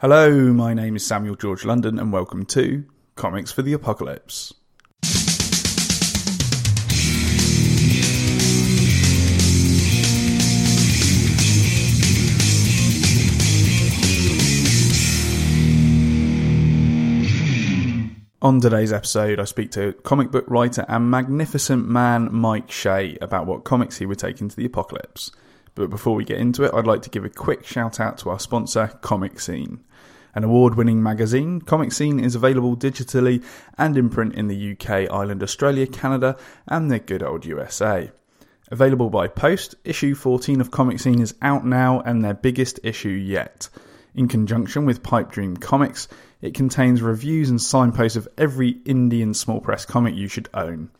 Hello, my name is Samuel George London, and welcome to Comics for the Apocalypse. On today's episode, I speak to comic book writer and magnificent man Mike Shea about what comics he would take into the apocalypse. But before we get into it, I'd like to give a quick shout out to our sponsor, Comic Scene. An award winning magazine, Comic Scene is available digitally and in print in the UK, Ireland, Australia, Canada, and the good old USA. Available by post, issue 14 of Comic Scene is out now and their biggest issue yet. In conjunction with Pipe Dream Comics, it contains reviews and signposts of every Indian small press comic you should own.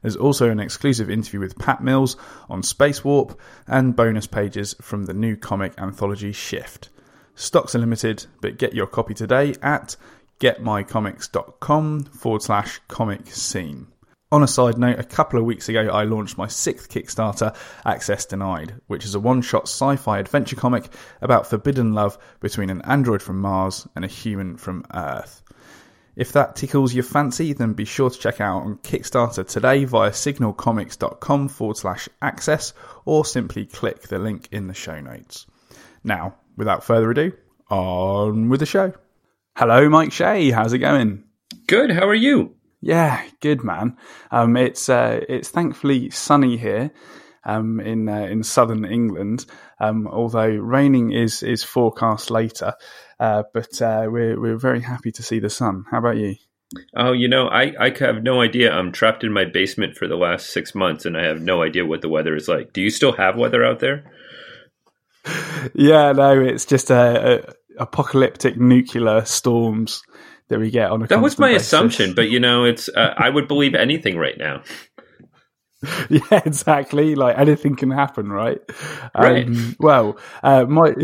There's also an exclusive interview with Pat Mills on Space Warp and bonus pages from the new comic anthology Shift. Stocks are limited, but get your copy today at getmycomics.com forward slash comic scene. On a side note, a couple of weeks ago, I launched my sixth Kickstarter, Access Denied, which is a one shot sci fi adventure comic about forbidden love between an android from Mars and a human from Earth. If that tickles your fancy, then be sure to check out on Kickstarter today via signalcomics.com forward slash access or simply click the link in the show notes. Now, without further ado, on with the show. Hello, Mike Shea. How's it going? Good. How are you? Yeah, good man. Um, it's uh, it's thankfully sunny here um, in uh, in southern England. Um, although raining is is forecast later, uh, but uh, we're we're very happy to see the sun. How about you? Oh, you know, I, I have no idea. I'm trapped in my basement for the last six months, and I have no idea what the weather is like. Do you still have weather out there? Yeah, no, it's just a, a apocalyptic nuclear storms that we get on a. That was my basis. assumption, but you know, it's uh, I would believe anything right now. yeah, exactly. Like anything can happen, right? Right. Um, well, uh, Mike.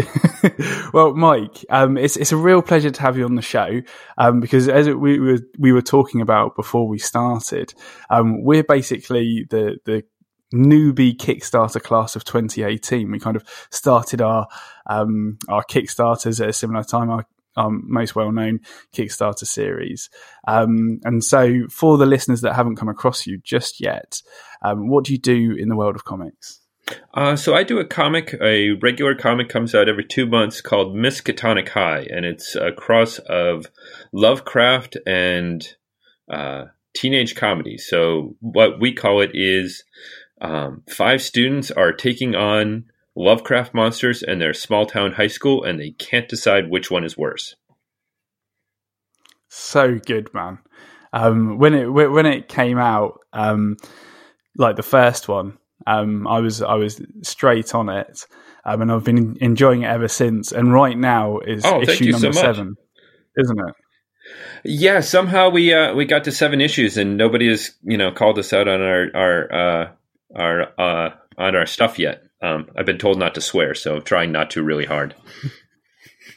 well, Mike, um, it's it's a real pleasure to have you on the show um, because as we were we were talking about before we started, um, we're basically the the newbie Kickstarter class of 2018. We kind of started our um, our Kickstarters at a similar time. Our um, most well known Kickstarter series. Um, and so, for the listeners that haven't come across you just yet, um, what do you do in the world of comics? Uh, so I do a comic. A regular comic comes out every two months called Miskatonic High, and it's a cross of Lovecraft and uh, teenage comedy. So what we call it is um, five students are taking on Lovecraft monsters in their small town high school, and they can't decide which one is worse. So good, man. Um, when it when it came out, um, like the first one, um, I was I was straight on it, um, and I've been enjoying it ever since. And right now is oh, issue number so seven, isn't it? Yeah, somehow we uh, we got to seven issues, and nobody has you know called us out on our our uh, our uh, on our stuff yet. Um, I've been told not to swear, so trying not to really hard.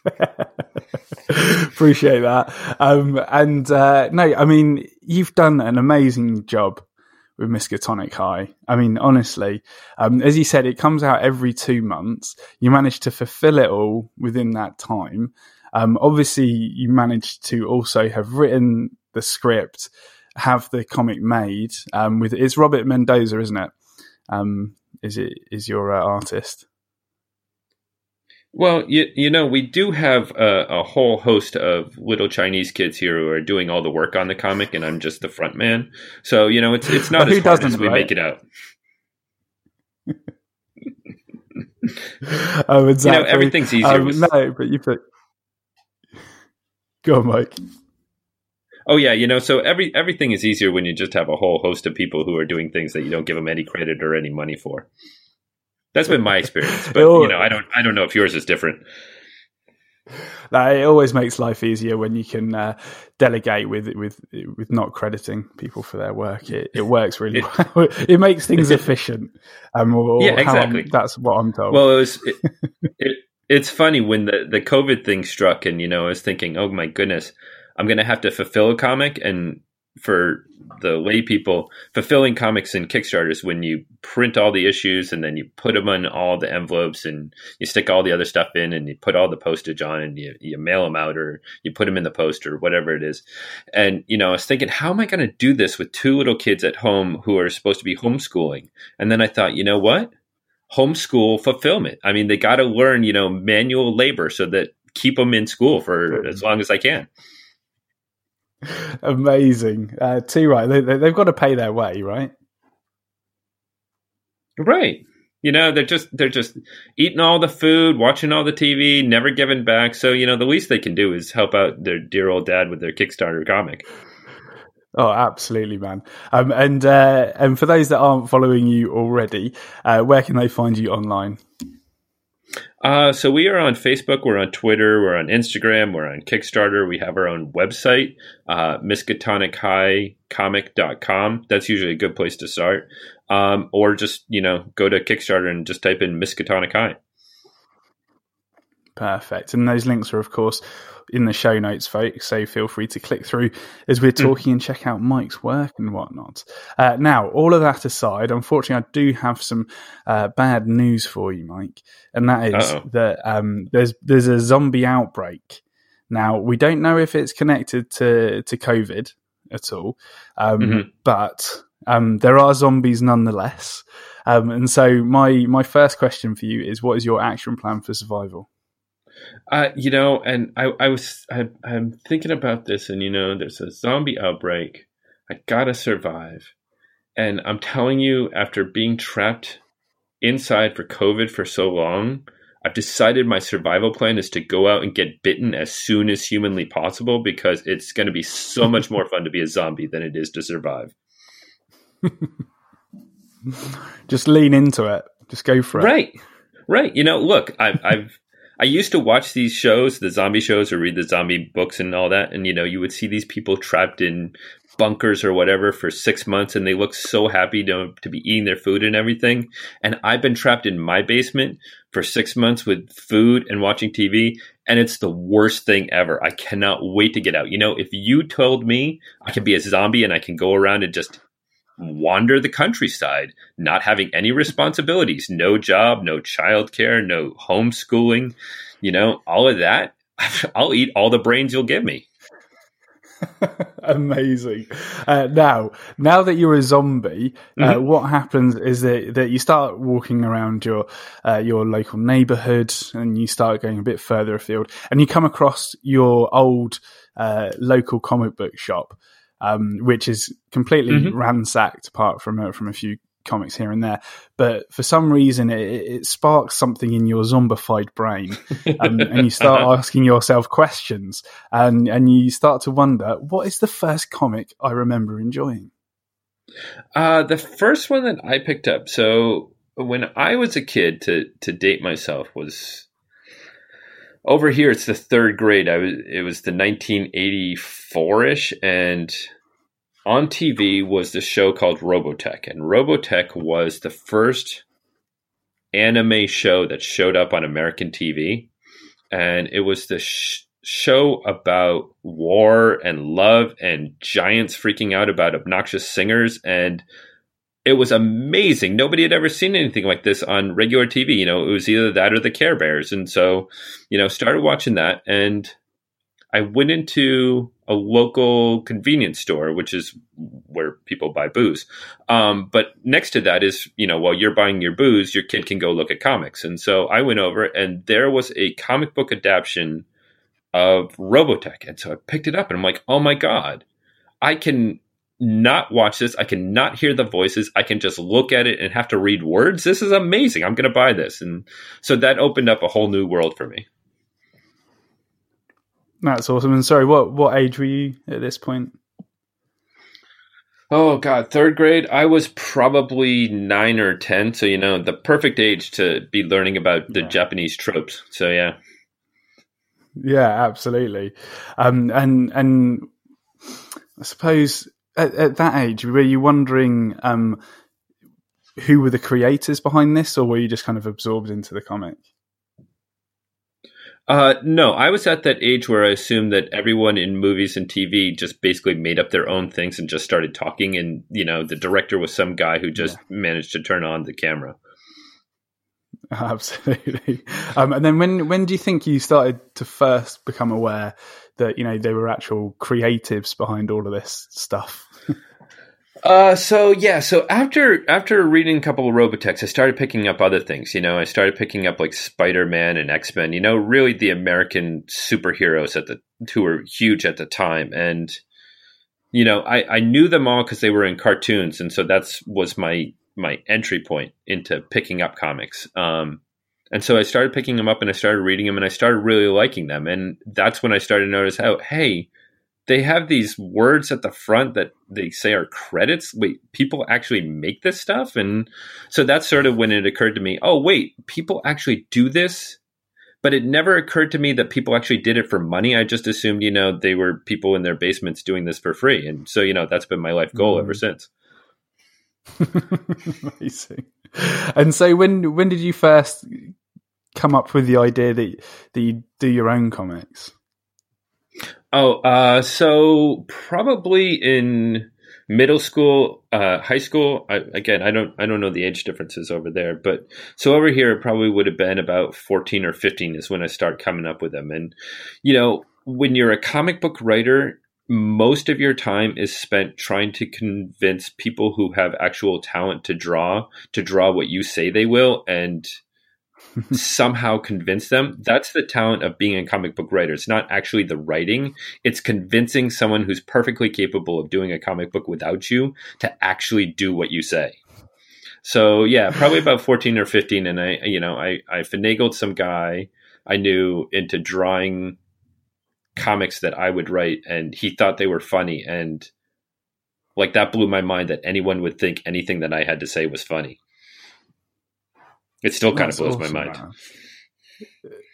Appreciate that. Um, and uh, no, I mean, you've done an amazing job with Miskatonic High. I mean, honestly, um, as you said, it comes out every two months. You managed to fulfill it all within that time. Um, obviously, you managed to also have written the script, have the comic made. Um, with it's Robert Mendoza, isn't it? Um, is it is your uh, artist? Well, you, you know, we do have a, a, whole host of little Chinese kids here who are doing all the work on the comic, and I'm just the front man. So, you know, it's it's not as hard as we right? make it out. oh, exactly. You know, everything's easier. Um, with... No, but you put. Go on, Mike. Oh yeah, you know, so every everything is easier when you just have a whole host of people who are doing things that you don't give them any credit or any money for. That's been my experience, but you know, I don't I don't know if yours is different. it always makes life easier when you can uh, delegate with with with not crediting people for their work. It, it works really it, well. It makes things efficient. Um, yeah, exactly. That's what I'm told. Well, it was. It, it's funny when the the COVID thing struck, and you know, I was thinking, oh my goodness, I'm going to have to fulfill a comic and for the lay people fulfilling comics and kickstarters when you print all the issues and then you put them on all the envelopes and you stick all the other stuff in and you put all the postage on and you, you mail them out or you put them in the post or whatever it is. And you know i was thinking how am i going to do this with two little kids at home who are supposed to be homeschooling? And then i thought you know what? Homeschool fulfillment. I mean they got to learn you know manual labor so that keep them in school for as long as i can Amazing. Uh, too right. They, they, they've got to pay their way, right? Right. You know, they're just they're just eating all the food, watching all the TV, never giving back. So, you know, the least they can do is help out their dear old dad with their Kickstarter comic. Oh, absolutely, man. Um, and uh, and for those that aren't following you already, uh, where can they find you online? Uh, so we are on Facebook, we're on Twitter, we're on Instagram, we're on Kickstarter. We have our own website, uh, miskatonichighcomic.com. That's usually a good place to start. Um, or just, you know, go to Kickstarter and just type in Miskatonic High. Perfect. And those links are, of course, in the show notes, folks. So feel free to click through as we're hmm. talking mm. and check out Mike's work and whatnot. Uh, now, all of that aside, unfortunately, I do have some uh, bad news for you, Mike, and that is Uh-oh. that um, there's there's a zombie outbreak. Now, we don't know if it's connected to to COVID at all, um, mm-hmm. but um, there are zombies nonetheless. Um, and so, my my first question for you is: What is your action plan for survival? Uh, you know, and I, I was I, I'm thinking about this, and you know, there's a zombie outbreak. I gotta survive, and I'm telling you, after being trapped inside for COVID for so long, I've decided my survival plan is to go out and get bitten as soon as humanly possible because it's going to be so much more fun to be a zombie than it is to survive. Just lean into it. Just go for it. Right. Right. You know, look, I've, I've I used to watch these shows, the zombie shows, or read the zombie books and all that. And, you know, you would see these people trapped in bunkers or whatever for six months and they look so happy to, to be eating their food and everything. And I've been trapped in my basement for six months with food and watching TV. And it's the worst thing ever. I cannot wait to get out. You know, if you told me I could be a zombie and I can go around and just wander the countryside, not having any responsibilities, no job, no childcare, no homeschooling, you know, all of that. I'll eat all the brains you'll give me. Amazing. Uh, now, now that you're a zombie, uh, mm-hmm. what happens is that, that you start walking around your uh, your local neighborhood, and you start going a bit further afield, and you come across your old uh, local comic book shop um, which is completely mm-hmm. ransacked apart from a, from a few comics here and there. But for some reason, it, it sparks something in your zombified brain, um, and you start asking yourself questions, and and you start to wonder, what is the first comic I remember enjoying? Uh, the first one that I picked up. So when I was a kid, to to date myself was over here it's the third grade. I was it was the 1984 ish, and on TV was the show called Robotech, and Robotech was the first anime show that showed up on American TV, and it was the sh- show about war and love and giants freaking out about obnoxious singers and it was amazing. Nobody had ever seen anything like this on regular TV. You know, it was either that or the Care Bears. And so, you know, started watching that and I went into a local convenience store, which is where people buy booze. Um, but next to that is, you know, while you're buying your booze, your kid can go look at comics. And so I went over and there was a comic book adaptation of Robotech. And so I picked it up and I'm like, oh my God, I can not watch this. I can not hear the voices. I can just look at it and have to read words. This is amazing. I'm going to buy this. And so that opened up a whole new world for me. That's awesome. And sorry, what what age were you at this point? Oh god, third grade. I was probably nine or ten, so you know the perfect age to be learning about the yeah. Japanese tropes. So yeah, yeah, absolutely. Um, and and I suppose at, at that age, were you wondering um, who were the creators behind this, or were you just kind of absorbed into the comic? Uh, no, I was at that age where I assumed that everyone in movies and TV just basically made up their own things and just started talking, and you know, the director was some guy who just yeah. managed to turn on the camera. Absolutely. Um, and then when when do you think you started to first become aware that you know there were actual creatives behind all of this stuff? Uh, so yeah, so after after reading a couple of Robotechs, I started picking up other things. You know, I started picking up like Spider Man and X Men. You know, really the American superheroes at the who were huge at the time, and you know, I I knew them all because they were in cartoons, and so that's was my my entry point into picking up comics. Um, and so I started picking them up and I started reading them and I started really liking them. And that's when I started to notice how, hey, they have these words at the front that they say are credits. Wait, people actually make this stuff? And so that's sort of when it occurred to me, oh, wait, people actually do this? But it never occurred to me that people actually did it for money. I just assumed, you know, they were people in their basements doing this for free. And so, you know, that's been my life goal mm. ever since. Amazing. And so when when did you first come up with the idea that that you do your own comics? Oh, uh, so probably in middle school, uh, high school. I, again, I don't, I don't know the age differences over there, but so over here, it probably would have been about fourteen or fifteen is when I start coming up with them. And you know, when you're a comic book writer, most of your time is spent trying to convince people who have actual talent to draw to draw what you say they will and somehow convince them. That's the talent of being a comic book writer. It's not actually the writing, it's convincing someone who's perfectly capable of doing a comic book without you to actually do what you say. So yeah, probably about 14 or 15 and I you know, I I finagled some guy I knew into drawing comics that I would write and he thought they were funny and like that blew my mind that anyone would think anything that I had to say was funny. It still kind That's of blows awesome, my mind. Man.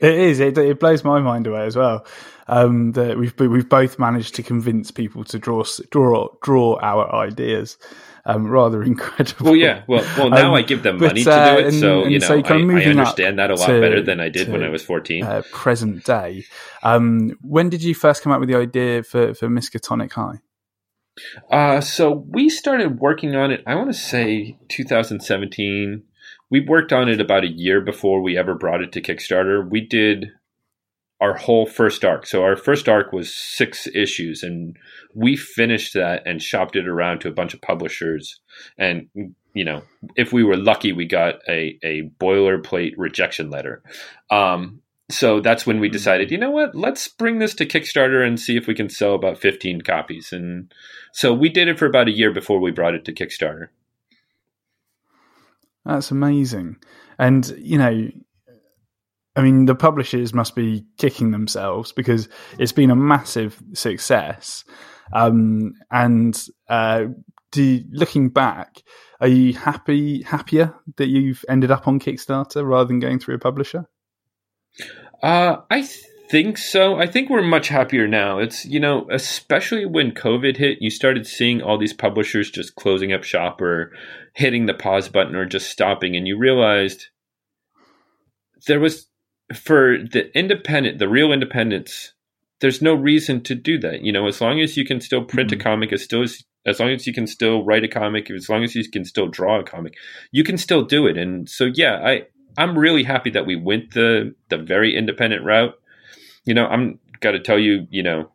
It is. It, it, blows my mind away as well. Um, that we've we've both managed to convince people to draw draw draw our ideas. Um, rather incredible. Well, yeah. Well, well. Now um, I give them money but, uh, to do it, and, so you know, so I, I, understand that a lot to, better than I did when I was fourteen. Uh, present day. Um, when did you first come up with the idea for for Miskatonic High? Uh, so we started working on it. I want to say 2017 we worked on it about a year before we ever brought it to Kickstarter. We did our whole first arc. So our first arc was six issues, and we finished that and shopped it around to a bunch of publishers. And you know, if we were lucky, we got a a boilerplate rejection letter. Um, so that's when we decided, you know what, let's bring this to Kickstarter and see if we can sell about 15 copies. And so we did it for about a year before we brought it to Kickstarter. That's amazing. And, you know, I mean, the publishers must be kicking themselves because it's been a massive success. Um, and uh, do, looking back, are you happy happier that you've ended up on Kickstarter rather than going through a publisher? Uh, I think so. I think we're much happier now. It's, you know, especially when COVID hit, you started seeing all these publishers just closing up shop or hitting the pause button or just stopping. And you realized there was, for the independent, the real independents, there's no reason to do that. You know, as long as you can still print mm-hmm. a comic, as still as, as long as you can still write a comic, as long as you can still draw a comic, you can still do it. And so, yeah, I, I'm really happy that we went the the very independent route you know, I'm got to tell you, you know,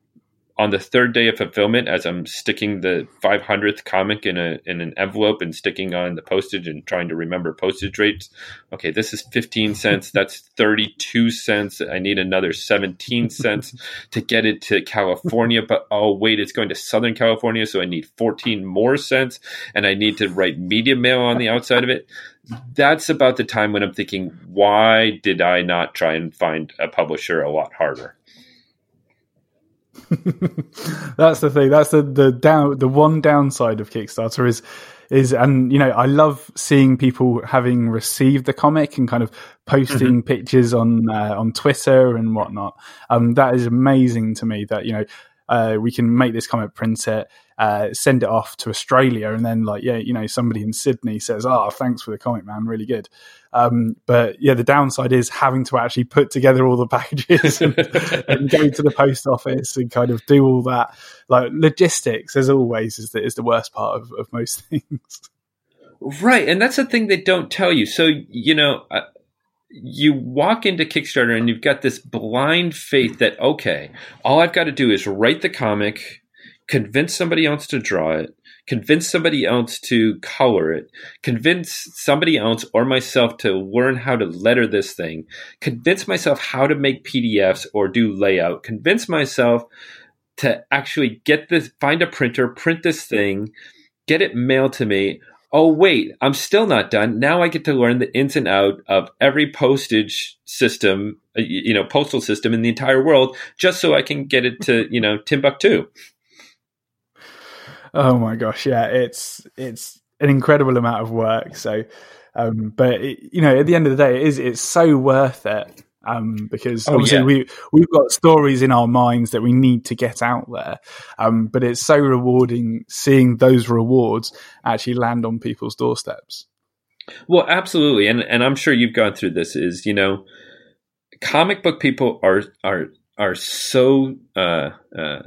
on the third day of fulfillment, as I'm sticking the 500th comic in a in an envelope and sticking on the postage and trying to remember postage rates. Okay, this is 15 cents. That's 32 cents. I need another 17 cents to get it to California. But oh wait, it's going to Southern California, so I need 14 more cents, and I need to write media mail on the outside of it. That's about the time when I'm thinking, why did I not try and find a publisher a lot harder? that's the thing. That's the the down the one downside of Kickstarter is is and you know I love seeing people having received the comic and kind of posting mm-hmm. pictures on uh, on Twitter and whatnot. Um, that is amazing to me. That you know uh, we can make this comic, print it, uh, send it off to Australia, and then like yeah, you know, somebody in Sydney says, "Oh, thanks for the comic, man, really good." Um, but yeah, the downside is having to actually put together all the packages and, and, go to the post office and kind of do all that. Like logistics, as always, is the, is the worst part of, of most things. Right, and that's the thing they don't tell you. So you know, uh, you walk into Kickstarter and you've got this blind faith that okay, all I've got to do is write the comic, convince somebody else to draw it, convince somebody else to color it, convince somebody else or myself to learn how to letter this thing, convince myself how to make PDFs or do layout, convince myself to actually get this, find a printer, print this thing, get it mailed to me. Oh, wait, I'm still not done. Now I get to learn the ins and out of every postage system, you know, postal system in the entire world just so I can get it to, you know, Timbuktu. Oh my gosh, yeah, it's it's an incredible amount of work. So, um, but it, you know, at the end of the day, it is it's so worth it um, because oh, obviously yeah. we we've got stories in our minds that we need to get out there. Um, but it's so rewarding seeing those rewards actually land on people's doorsteps. Well, absolutely, and and I'm sure you've gone through this. Is you know, comic book people are are are so uh, uh,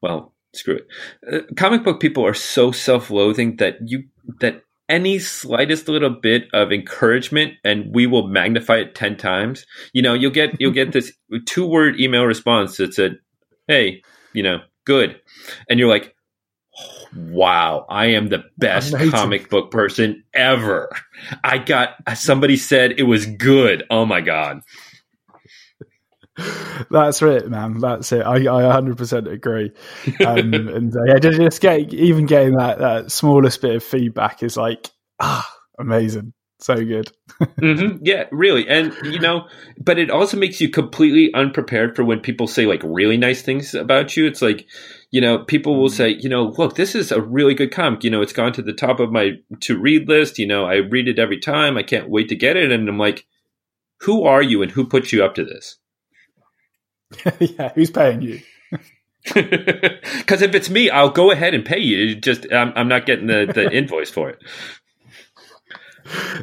well screw it. Uh, comic book people are so self-loathing that you that any slightest little bit of encouragement and we will magnify it 10 times. You know, you'll get you'll get this two-word email response that said, "Hey, you know, good." And you're like, wow, I am the best Amazing. comic book person ever. I got somebody said it was good. Oh my god. That's it, man. That's it. I, I 100% agree. Um, and uh, yeah, just, just get, even getting that, that smallest bit of feedback is like, ah, amazing. So good. mm-hmm. Yeah, really. And, you know, but it also makes you completely unprepared for when people say like really nice things about you. It's like, you know, people will say, you know, look, this is a really good comic. You know, it's gone to the top of my to read list. You know, I read it every time. I can't wait to get it. And I'm like, who are you and who put you up to this? yeah, who's paying you? Because if it's me, I'll go ahead and pay you. Just I'm, I'm not getting the, the invoice for it.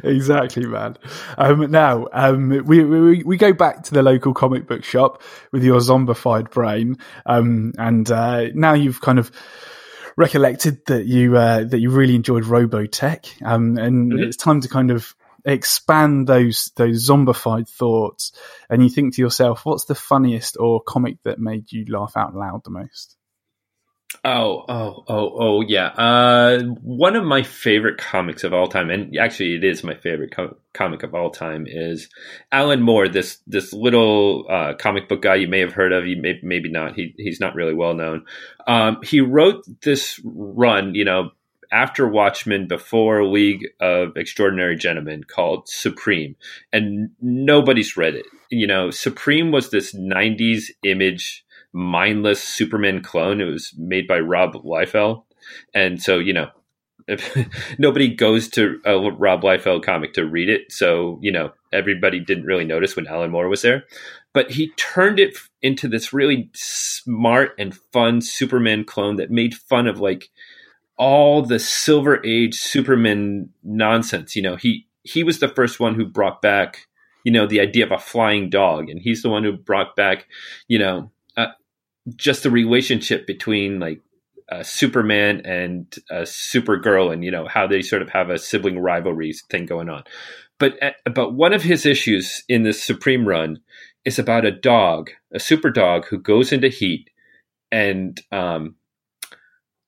exactly, man. Um, now, um, we, we we go back to the local comic book shop with your zombified brain, um, and uh, now you've kind of recollected that you uh, that you really enjoyed Robotech, um, and mm-hmm. it's time to kind of expand those those zombified thoughts and you think to yourself what's the funniest or comic that made you laugh out loud the most? Oh oh oh oh yeah. Uh, one of my favorite comics of all time and actually it is my favorite co- comic of all time is alan moore this this little uh, comic book guy you may have heard of you may, maybe not he, he's not really well known. Um, he wrote this run you know after Watchmen, before League of Extraordinary Gentlemen called Supreme, and nobody's read it. You know, Supreme was this '90s image, mindless Superman clone. It was made by Rob Liefeld, and so you know, nobody goes to a Rob Liefeld comic to read it. So you know, everybody didn't really notice when Alan Moore was there, but he turned it into this really smart and fun Superman clone that made fun of like all the Silver Age Superman nonsense. You know, he he was the first one who brought back, you know, the idea of a flying dog, and he's the one who brought back, you know, uh, just the relationship between like uh, Superman and uh, Supergirl, and you know how they sort of have a sibling rivalry thing going on. But uh, but one of his issues in this Supreme run is about a dog, a super dog who goes into heat and um,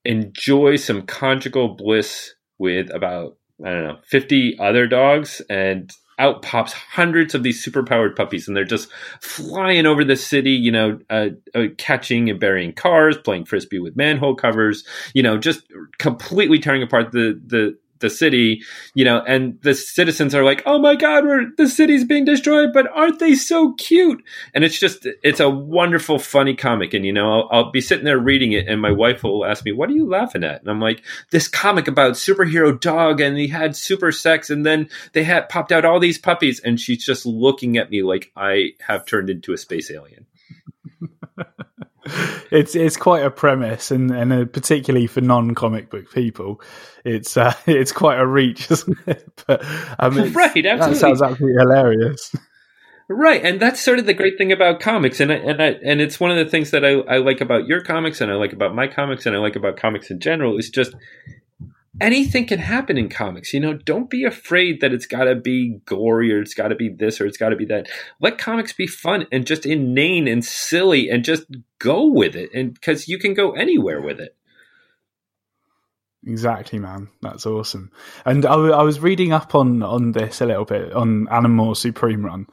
enjoy some conjugal bliss with about I don't know 50 other dogs and out pops hundreds of these superpowered puppies and they're just flying over the city you know uh, uh, catching and burying cars playing frisbee with manhole covers you know just completely tearing apart the the the city, you know, and the citizens are like, "Oh my God, we're the city's being destroyed," but aren't they so cute? And it's just, it's a wonderful, funny comic, and you know, I'll, I'll be sitting there reading it, and my wife will ask me, "What are you laughing at?" And I'm like, "This comic about superhero dog, and he had super sex, and then they had popped out all these puppies," and she's just looking at me like I have turned into a space alien. It's it's quite a premise, and and uh, particularly for non comic book people, it's uh, it's quite a reach, isn't it? But um, right, absolutely. that sounds absolutely hilarious. Right, and that's sort of the great thing about comics, and I, and I, and it's one of the things that I, I like about your comics, and I like about my comics, and I like about comics in general is just anything can happen in comics. You know, don't be afraid that it's got to be gory or it's got to be this or it's got to be that. Let comics be fun and just inane and silly and just go with it, and because you can go anywhere with it. Exactly, man. That's awesome. And I, I was reading up on on this a little bit on Alan Moore's Supreme Run,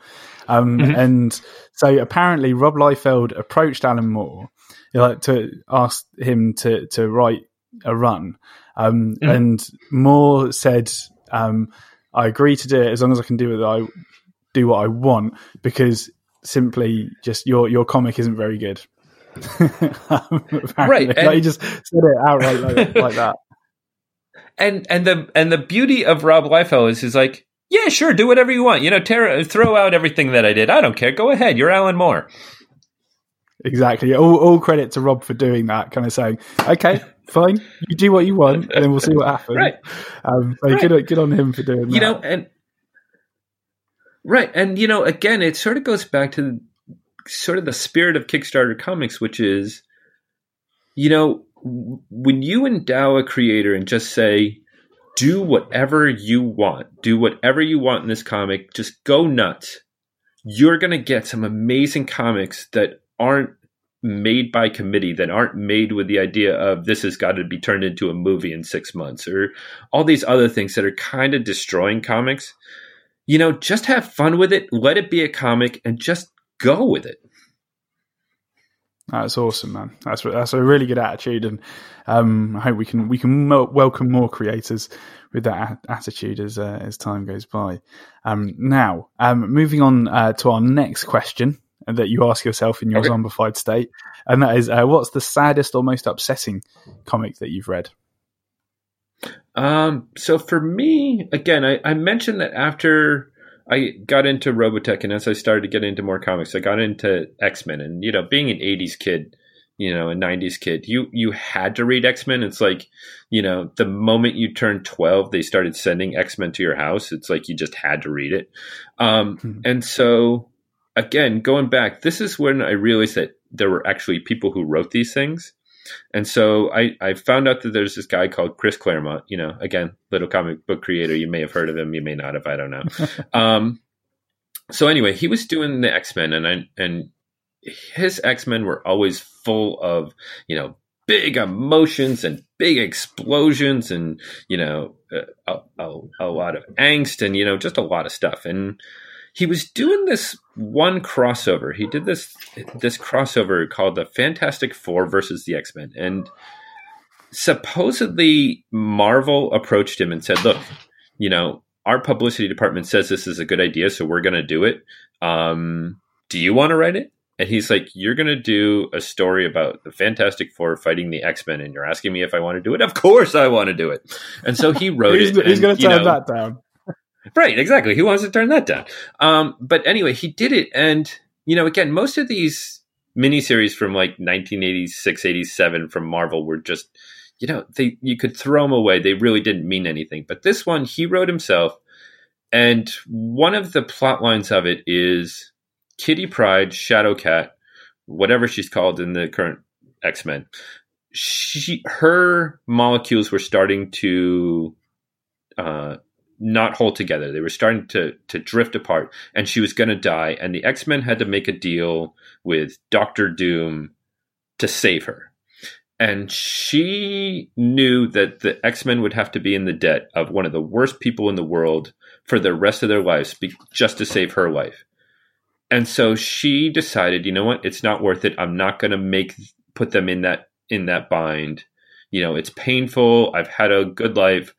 um, mm-hmm. and so apparently Rob Liefeld approached Alan Moore like to ask him to to write a run, um, mm-hmm. and Moore said, um, "I agree to do it as long as I can do it. I do what I want because simply just your your comic isn't very good." right, and- like he just said it outright like, like that and and the and the beauty of Rob Liefeld is is like, yeah, sure, do whatever you want. You know, tear, throw out everything that I did. I don't care. Go ahead. You're Alan Moore. Exactly. All, all credit to Rob for doing that. Kind of saying, okay, fine, you do what you want, and then we'll see what happens. Right. Um, so right. good, good on him for doing you that. You know, and right, and you know, again, it sort of goes back to sort of the spirit of Kickstarter comics, which is, you know, when you endow a creator and just say, do whatever you want, do whatever you want in this comic, just go nuts, you're going to get some amazing comics that aren't made by committee, that aren't made with the idea of this has got to be turned into a movie in six months, or all these other things that are kind of destroying comics. You know, just have fun with it, let it be a comic, and just go with it. That's awesome, man. That's that's a really good attitude, and um, I hope we can we can mo- welcome more creators with that a- attitude as uh, as time goes by. Um, now, um, moving on uh, to our next question that you ask yourself in your okay. zombified state, and that is, uh, what's the saddest or most upsetting comic that you've read? Um, so for me, again, I, I mentioned that after I got into Robotech, and as I started to get into more comics, I got into X Men. And you know, being an '80s kid, you know, a '90s kid, you you had to read X Men. It's like, you know, the moment you turned 12, they started sending X Men to your house. It's like you just had to read it. Um, mm-hmm. And so, again, going back, this is when I realized that there were actually people who wrote these things. And so I, I found out that there's this guy called Chris Claremont, you know, again, little comic book creator. You may have heard of him, you may not have, I don't know. um, so anyway, he was doing the X Men, and I, and his X Men were always full of you know big emotions and big explosions, and you know a, a, a lot of angst, and you know just a lot of stuff. And he was doing this one crossover. He did this this crossover called the Fantastic Four versus the X Men, and supposedly Marvel approached him and said, "Look, you know, our publicity department says this is a good idea, so we're going to do it. Um, do you want to write it?" And he's like, "You're going to do a story about the Fantastic Four fighting the X Men, and you're asking me if I want to do it? Of course, I want to do it." And so he wrote he's, it. He's going to turn that down. Right, exactly. Who wants to turn that down? Um, but anyway, he did it. And, you know, again, most of these miniseries from like 1986, 87 from Marvel were just, you know, they you could throw them away. They really didn't mean anything. But this one, he wrote himself. And one of the plot lines of it is Kitty Pryde, Shadowcat, whatever she's called in the current X Men. She, her molecules were starting to uh, not hold together. They were starting to to drift apart, and she was going to die. And the X Men had to make a deal with Doctor Doom to save her. And she knew that the X Men would have to be in the debt of one of the worst people in the world for the rest of their lives, just to save her life. And so she decided, you know what? It's not worth it. I'm not going to make put them in that in that bind. You know, it's painful. I've had a good life.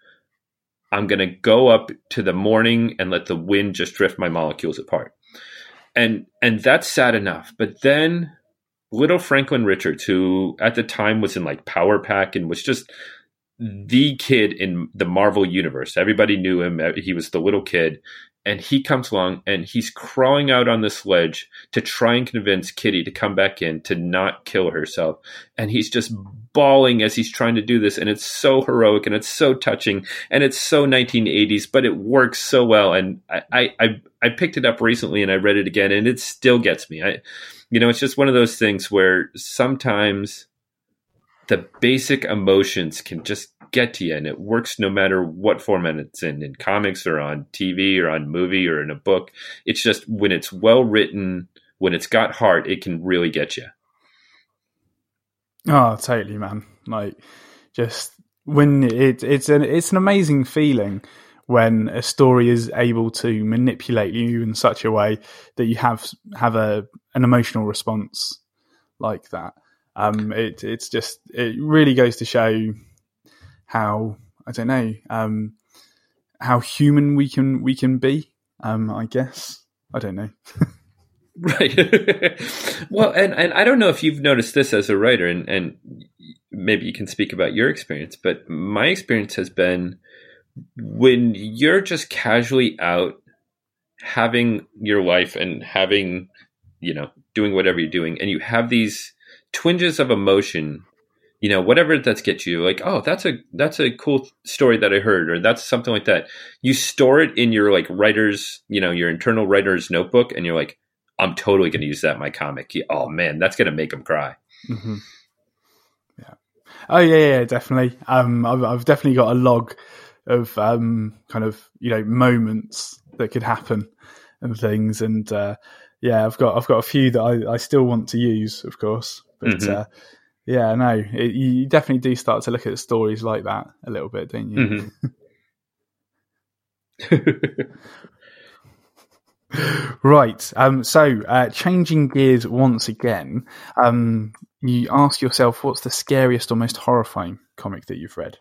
I'm going to go up to the morning and let the wind just drift my molecules apart. And and that's sad enough. But then little Franklin Richards, who at the time was in like Power Pack and was just the kid in the Marvel universe. Everybody knew him. He was the little kid. And he comes along and he's crawling out on this ledge to try and convince Kitty to come back in to not kill herself. And he's just bawling as he's trying to do this. And it's so heroic and it's so touching and it's so 1980s, but it works so well. And I, I, I picked it up recently and I read it again and it still gets me. I, you know, it's just one of those things where sometimes the basic emotions can just get to you and it works no matter what format it's in in comics or on tv or on movie or in a book. It's just when it's well written when it's got heart it can really get you. Oh totally man. Like just when it it's an it's an amazing feeling when a story is able to manipulate you in such a way that you have have a an emotional response like that um, it, it's just it really goes to show how I don't know um, how human we can we can be. Um, I guess I don't know. right. well, and and I don't know if you've noticed this as a writer, and and maybe you can speak about your experience, but my experience has been when you're just casually out having your life and having you know doing whatever you're doing and you have these twinges of emotion you know whatever that's get you like oh that's a that's a cool story that i heard or that's something like that. You store it in your like writer's you know your internal writer's notebook and you're like i'm totally going to use that in my comic. Oh man that's going to make them cry. Mm-hmm. yeah. Oh yeah yeah definitely. Um I've, I've definitely got a log of um kind of you know moments that could happen and things and uh yeah i've got i've got a few that i, I still want to use of course but mm-hmm. uh yeah, no, it, you definitely do start to look at stories like that a little bit, don't you? Mm-hmm. right. Um, so, uh, changing gears once again, um, you ask yourself, what's the scariest or most horrifying comic that you've read?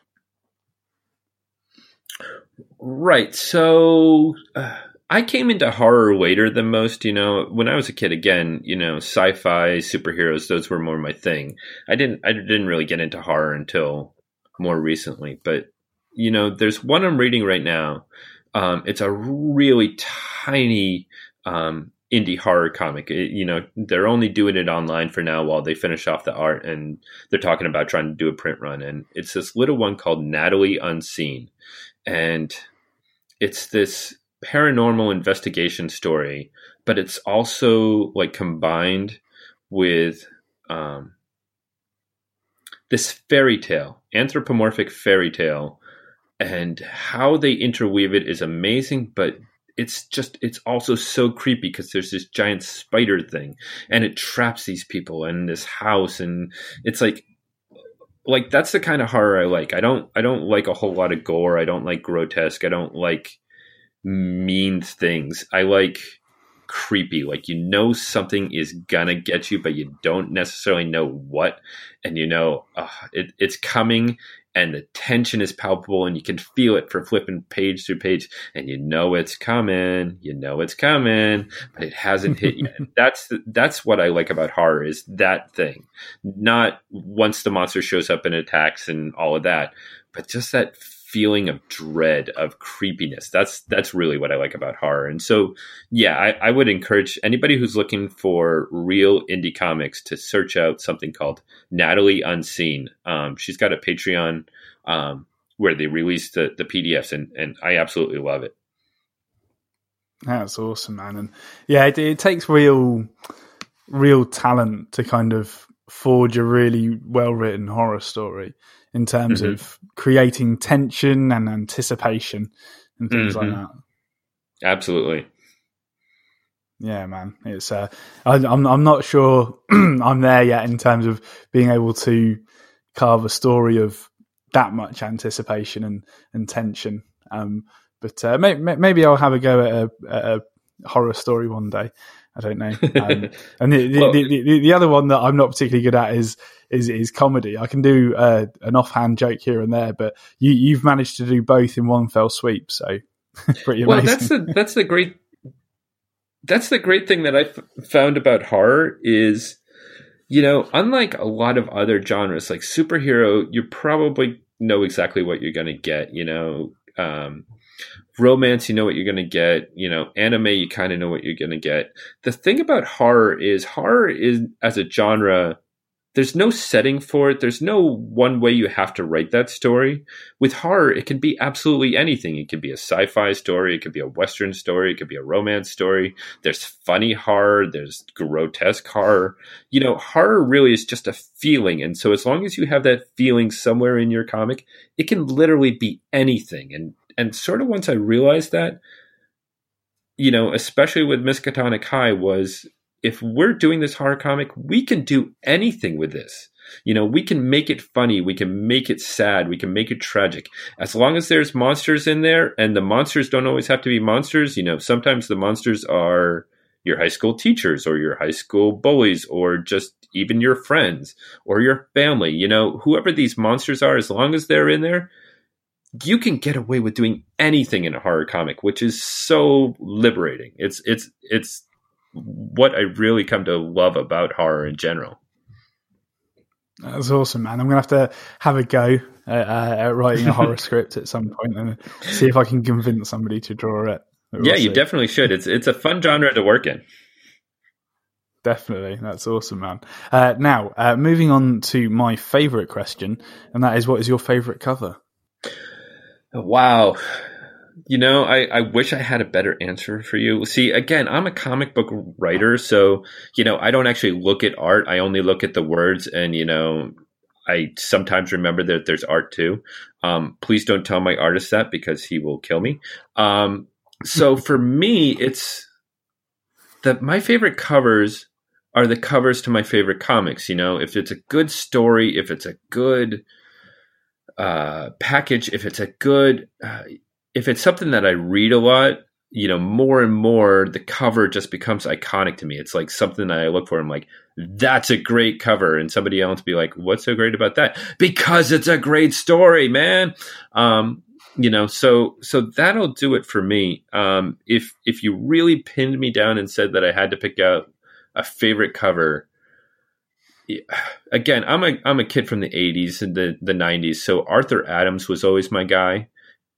Right. So, uh, I came into horror later than most, you know. When I was a kid, again, you know, sci-fi, superheroes, those were more my thing. I didn't, I didn't really get into horror until more recently. But you know, there's one I'm reading right now. Um, it's a really tiny um, indie horror comic. It, you know, they're only doing it online for now while they finish off the art, and they're talking about trying to do a print run. And it's this little one called Natalie Unseen, and it's this paranormal investigation story, but it's also like combined with um, this fairy tale, anthropomorphic fairy tale, and how they interweave it is amazing, but it's just it's also so creepy because there's this giant spider thing and it traps these people in this house and it's like like that's the kind of horror I like. I don't I don't like a whole lot of gore. I don't like grotesque. I don't like mean things. I like creepy. Like you know something is gonna get you, but you don't necessarily know what, and you know uh, it, it's coming, and the tension is palpable, and you can feel it for flipping page through page, and you know it's coming. You know it's coming, but it hasn't hit yet. that's the, that's what I like about horror is that thing, not once the monster shows up and attacks and all of that, but just that feeling of dread of creepiness. That's that's really what i like about horror. And so yeah I, I, would encourage anybody who's looking for real indie comics to search out something called natalie unseen. Um, she's got a patreon um, where they release the, the pdfs and, and i absolutely love it. That's awesome man. And yeah it, it takes real real talent to kind of forge a really well written horror story in terms mm-hmm. of creating tension and anticipation and things mm-hmm. like that. Absolutely. Yeah, man. It's uh, I, I'm I'm not sure I'm there yet in terms of being able to carve a story of that much anticipation and and tension. Um, but uh, may, maybe I'll have a go at a, at a horror story one day. I don't know. Um, and the, the, well, the, the, the, other one that I'm not particularly good at is is, is comedy. I can do uh, an offhand joke here and there, but you you've managed to do both in one fell sweep. So pretty amazing. Well, that's the that's the great that's the great thing that I f- found about horror is, you know, unlike a lot of other genres like superhero, you probably know exactly what you're going to get. You know, um, romance you know what you're going to get you know anime you kind of know what you're going to get the thing about horror is horror is as a genre there's no setting for it. There's no one way you have to write that story. With horror it can be absolutely anything. It could be a sci-fi story. It could be a western story. It could be a romance story. There's funny horror. There's grotesque horror. You know horror really is just a feeling. And so as long as you have that feeling somewhere in your comic it can literally be anything. And and sort of once I realized that, you know, especially with Miskatonic High, was if we're doing this horror comic, we can do anything with this. You know, we can make it funny, we can make it sad, we can make it tragic. As long as there's monsters in there, and the monsters don't always have to be monsters, you know, sometimes the monsters are your high school teachers or your high school bullies or just even your friends or your family. You know, whoever these monsters are, as long as they're in there, you can get away with doing anything in a horror comic, which is so liberating. It's it's it's what I really come to love about horror in general. That's awesome, man. I'm gonna have to have a go at, uh, at writing a horror script at some point and see if I can convince somebody to draw it. We'll yeah, see. you definitely should. It's it's a fun genre to work in. Definitely, that's awesome, man. Uh, now, uh, moving on to my favorite question, and that is, what is your favorite cover? Wow. You know, I, I wish I had a better answer for you. See, again, I'm a comic book writer, so, you know, I don't actually look at art. I only look at the words and, you know, I sometimes remember that there's art too. Um, please don't tell my artist that because he will kill me. Um, so for me, it's that my favorite covers are the covers to my favorite comics. You know, if it's a good story, if it's a good uh, package, if it's a good, uh, if it's something that I read a lot, you know, more and more the cover just becomes iconic to me. It's like something that I look for. I'm like, that's a great cover. And somebody else be like, what's so great about that? Because it's a great story, man. Um, you know, so so that'll do it for me. Um, if if you really pinned me down and said that I had to pick out a favorite cover, again, I'm a I'm a kid from the '80s and the the '90s, so Arthur Adams was always my guy.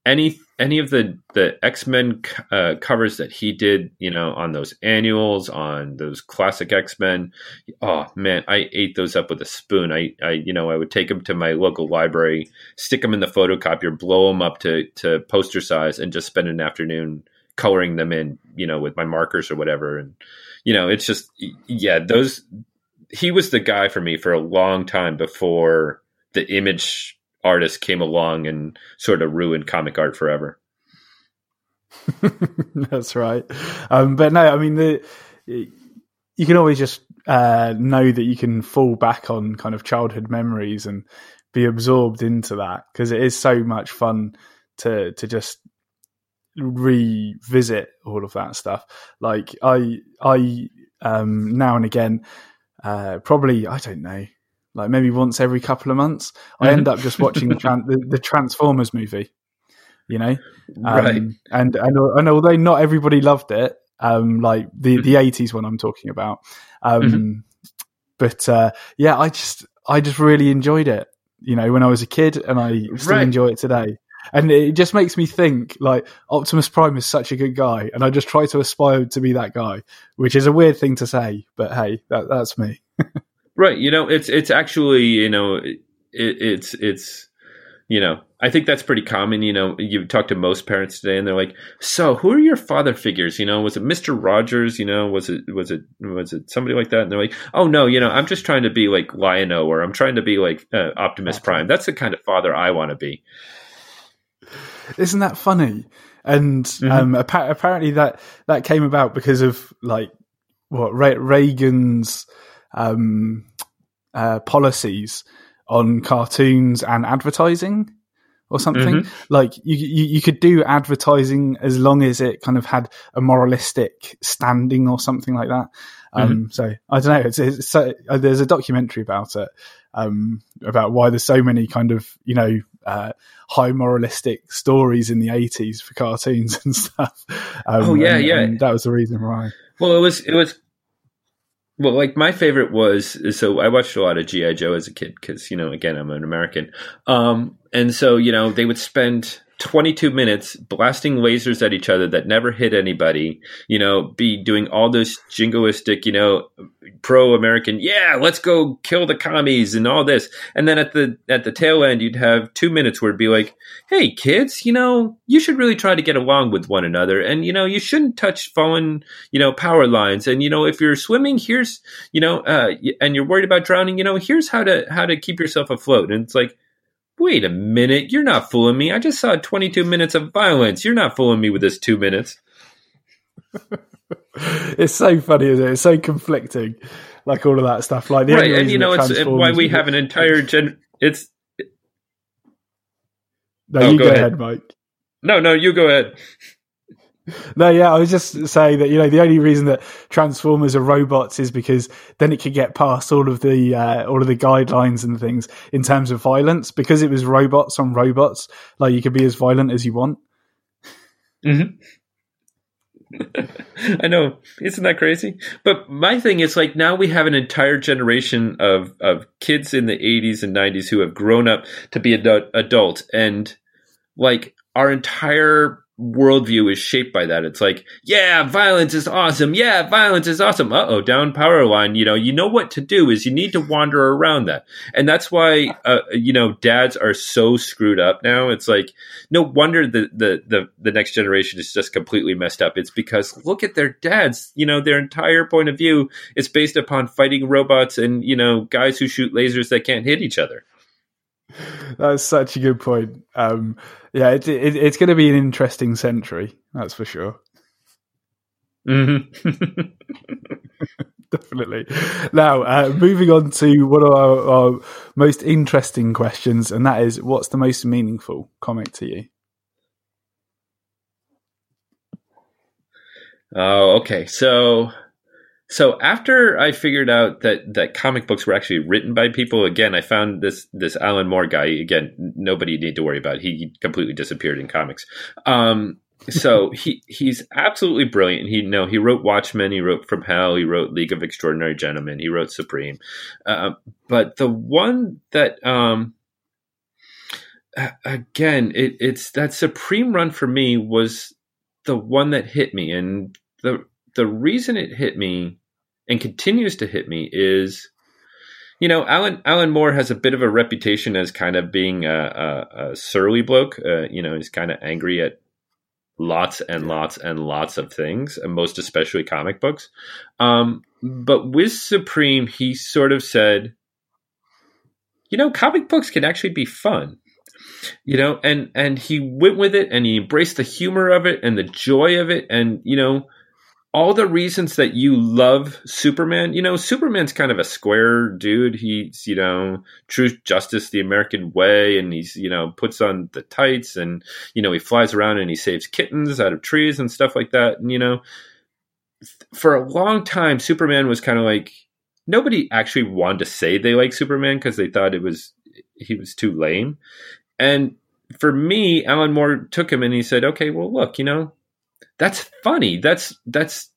Any any of the the X Men uh, covers that he did, you know, on those annuals, on those classic X Men, oh man, I ate those up with a spoon. I, I you know I would take them to my local library, stick them in the photocopier, blow them up to to poster size, and just spend an afternoon coloring them in, you know, with my markers or whatever. And you know, it's just yeah, those he was the guy for me for a long time before the image artist came along and sort of ruined comic art forever. That's right. Um, but no, I mean the you can always just uh, know that you can fall back on kind of childhood memories and be absorbed into that because it is so much fun to to just revisit all of that stuff. Like I I um, now and again uh, probably I don't know, like maybe once every couple of months. I end up just watching the, the, the, Transformers movie. You know, um, right? And and and although not everybody loved it, um, like the the eighties one I'm talking about, um, mm-hmm. but uh, yeah, I just I just really enjoyed it. You know, when I was a kid, and I still right. enjoy it today and it just makes me think like Optimus Prime is such a good guy, and I just try to aspire to be that guy, which is a weird thing to say, but hey, that, that's me. Right. You know, it's it's actually you know it, it's it's you know I think that's pretty common. You know, you talk to most parents today, and they're like, "So, who are your father figures? You know, was it Mister Rogers? You know, was it was it was it somebody like that?" And they're like, "Oh no, you know, I'm just trying to be like Lion-O, or I'm trying to be like uh, Optimus Prime. That's the kind of father I want to be." Isn't that funny? And mm-hmm. um, apparently that that came about because of like what Reagan's um, uh, policies on cartoons and advertising or something. Mm-hmm. Like you, you, you, could do advertising as long as it kind of had a moralistic standing or something like that. Um, mm-hmm. So I don't know. It's, it's so, uh, there's a documentary about it, um, about why there's so many kind of, you know, uh, high moralistic stories in the 80s for cartoons and stuff. Um, oh yeah, and, yeah. And that was the reason why. Well, it was it was well, like my favorite was so I watched a lot of GI Joe as a kid because you know again I'm an American, um, and so you know they would spend 22 minutes blasting lasers at each other that never hit anybody, you know, be doing all this jingoistic, you know, pro American, yeah, let's go kill the commies and all this. And then at the at the tail end you'd have 2 minutes where it'd be like, "Hey kids, you know, you should really try to get along with one another and you know, you shouldn't touch fallen, you know, power lines and you know, if you're swimming, here's, you know, uh and you're worried about drowning, you know, here's how to how to keep yourself afloat." And it's like wait a minute, you're not fooling me. I just saw 22 minutes of violence. You're not fooling me with this two minutes. it's so funny, isn't it? It's so conflicting, like all of that stuff. Like the right, and you know, it's why we have an entire gen. It's no, oh, you go, go ahead. ahead, Mike. No, no, you go ahead. No, yeah, I was just saying that you know the only reason that Transformers are robots is because then it could get past all of the uh, all of the guidelines and things in terms of violence because it was robots on robots. Like you could be as violent as you want. Mm-hmm. I know, isn't that crazy? But my thing is like now we have an entire generation of of kids in the '80s and '90s who have grown up to be adult, adult and like our entire worldview is shaped by that. It's like, yeah, violence is awesome. Yeah, violence is awesome. Uh oh, down power line. You know, you know what to do is you need to wander around that, and that's why uh, you know dads are so screwed up now. It's like no wonder the, the the the next generation is just completely messed up. It's because look at their dads. You know, their entire point of view is based upon fighting robots and you know guys who shoot lasers that can't hit each other. That's such a good point. Um, yeah, it, it, it's going to be an interesting century, that's for sure. Mm-hmm. Definitely. Now, uh, moving on to one of our, our, most interesting questions, and that is what's the most meaningful comic to you? Oh, okay. So so after I figured out that that comic books were actually written by people, again, I found this this Alan Moore guy. Again, nobody need to worry about. He completely disappeared in comics. Um, so he he's absolutely brilliant. He you know he wrote Watchmen, he wrote From Hell, he wrote League of Extraordinary Gentlemen, he wrote Supreme. Uh, but the one that um, again, it, it's that Supreme run for me was the one that hit me, and the the reason it hit me and continues to hit me is you know, Alan Alan Moore has a bit of a reputation as kind of being a, a, a surly bloke. Uh, you know, he's kind of angry at lots and lots and lots of things, and most especially comic books. Um, but with Supreme, he sort of said, you know, comic books can actually be fun. You know, and and he went with it, and he embraced the humor of it and the joy of it, and you know all the reasons that you love Superman, you know, Superman's kind of a square dude. He's, you know, truth, justice, the American way, and he's, you know, puts on the tights and, you know, he flies around and he saves kittens out of trees and stuff like that. And, you know, for a long time, Superman was kind of like, nobody actually wanted to say they like Superman because they thought it was, he was too lame. And for me, Alan Moore took him and he said, okay, well, look, you know, that's funny. That's that's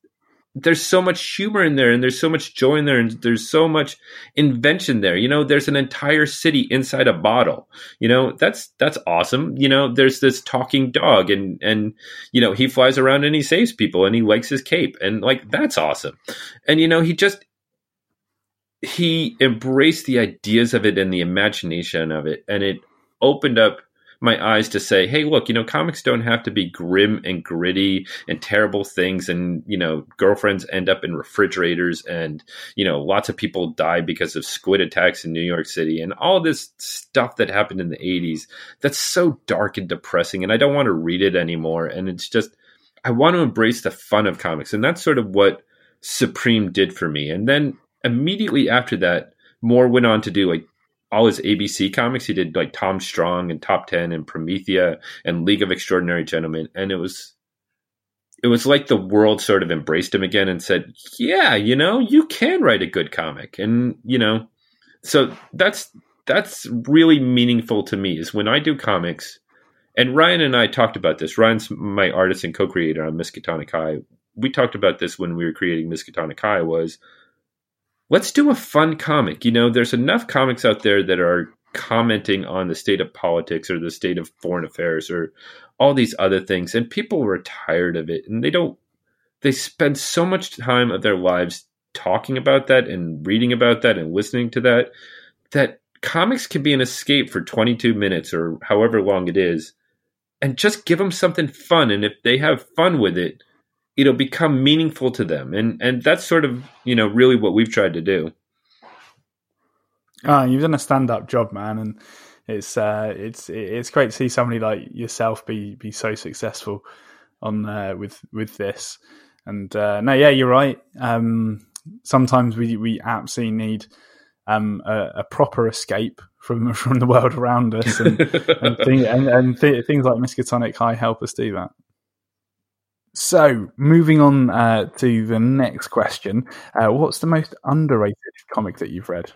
there's so much humor in there and there's so much joy in there and there's so much invention there. You know there's an entire city inside a bottle. You know that's that's awesome. You know there's this talking dog and and you know he flies around and he saves people and he likes his cape and like that's awesome. And you know he just he embraced the ideas of it and the imagination of it and it opened up my eyes to say, hey, look, you know, comics don't have to be grim and gritty and terrible things. And, you know, girlfriends end up in refrigerators and, you know, lots of people die because of squid attacks in New York City and all this stuff that happened in the 80s that's so dark and depressing. And I don't want to read it anymore. And it's just, I want to embrace the fun of comics. And that's sort of what Supreme did for me. And then immediately after that, Moore went on to do like all his ABC comics. He did like Tom Strong and Top Ten and Promethea and League of Extraordinary Gentlemen, and it was it was like the world sort of embraced him again and said, "Yeah, you know, you can write a good comic," and you know, so that's that's really meaningful to me. Is when I do comics, and Ryan and I talked about this. Ryan's my artist and co-creator on Miskatonic High. We talked about this when we were creating Miskatonic High. Was let's do a fun comic. You know, there's enough comics out there that are commenting on the state of politics or the state of foreign affairs or all these other things and people were tired of it and they don't they spend so much time of their lives talking about that and reading about that and listening to that that comics can be an escape for 22 minutes or however long it is and just give them something fun and if they have fun with it it'll become meaningful to them. And and that's sort of you know really what we've tried to do. Oh, you've done a stand-up job man and it's uh, it's it's great to see somebody like yourself be be so successful on uh, with with this. And uh, no yeah you're right. Um, sometimes we we absolutely need um, a, a, proper escape from from the world around us and and, thing, and, and th- things like Miskatonic High help us do that so, moving on uh, to the next question, uh, what's the most underrated comic that you've read?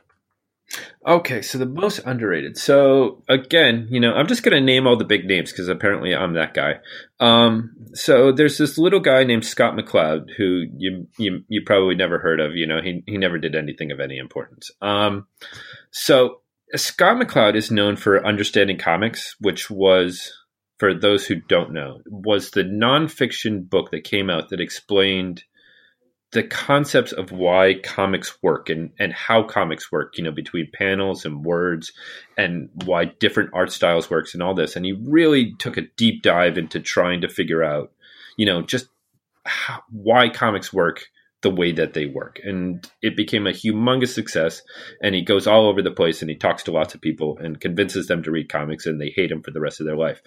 Okay, so the most underrated. So again, you know, I'm just going to name all the big names because apparently I'm that guy. Um, so there's this little guy named Scott McCloud who you you you probably never heard of. You know, he he never did anything of any importance. Um, so Scott McCloud is known for understanding comics, which was for those who don't know, was the nonfiction book that came out that explained the concepts of why comics work and, and how comics work, you know, between panels and words and why different art styles works and all this. And he really took a deep dive into trying to figure out, you know, just how, why comics work the way that they work. And it became a humongous success. And he goes all over the place and he talks to lots of people and convinces them to read comics and they hate him for the rest of their life.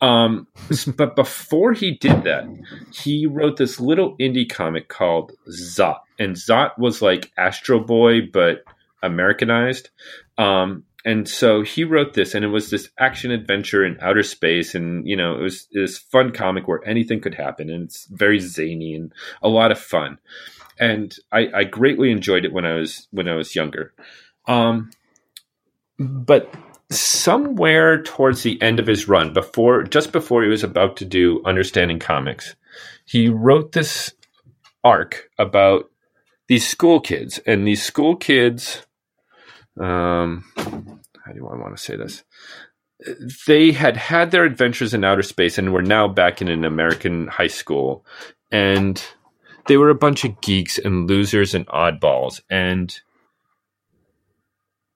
Um, but before he did that, he wrote this little indie comic called Zot. And Zot was like Astro Boy, but Americanized. Um, and so he wrote this, and it was this action adventure in outer space, and you know, it was this fun comic where anything could happen, and it's very zany and a lot of fun and I, I greatly enjoyed it when I was when I was younger. Um, but somewhere towards the end of his run, before just before he was about to do Understanding Comics, he wrote this arc about these school kids, and these school kids. Um, how do I want to say this? They had had their adventures in outer space and were now back in an American high school, and they were a bunch of geeks and losers and oddballs and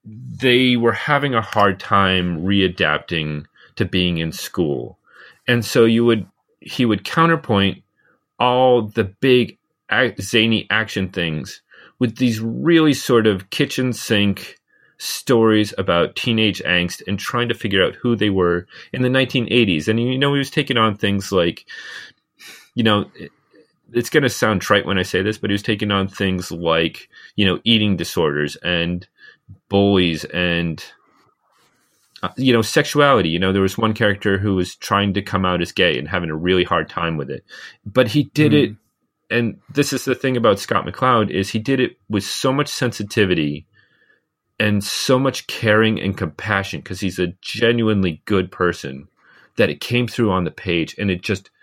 they were having a hard time readapting to being in school. And so you would he would counterpoint all the big zany action things with these really sort of kitchen sink stories about teenage angst and trying to figure out who they were in the 1980s and you know he was taking on things like you know it's going to sound trite when I say this, but he was taking on things like, you know, eating disorders and bullies and, uh, you know, sexuality. You know, there was one character who was trying to come out as gay and having a really hard time with it. But he did mm. it. And this is the thing about Scott McCloud is he did it with so much sensitivity and so much caring and compassion because he's a genuinely good person that it came through on the page and it just –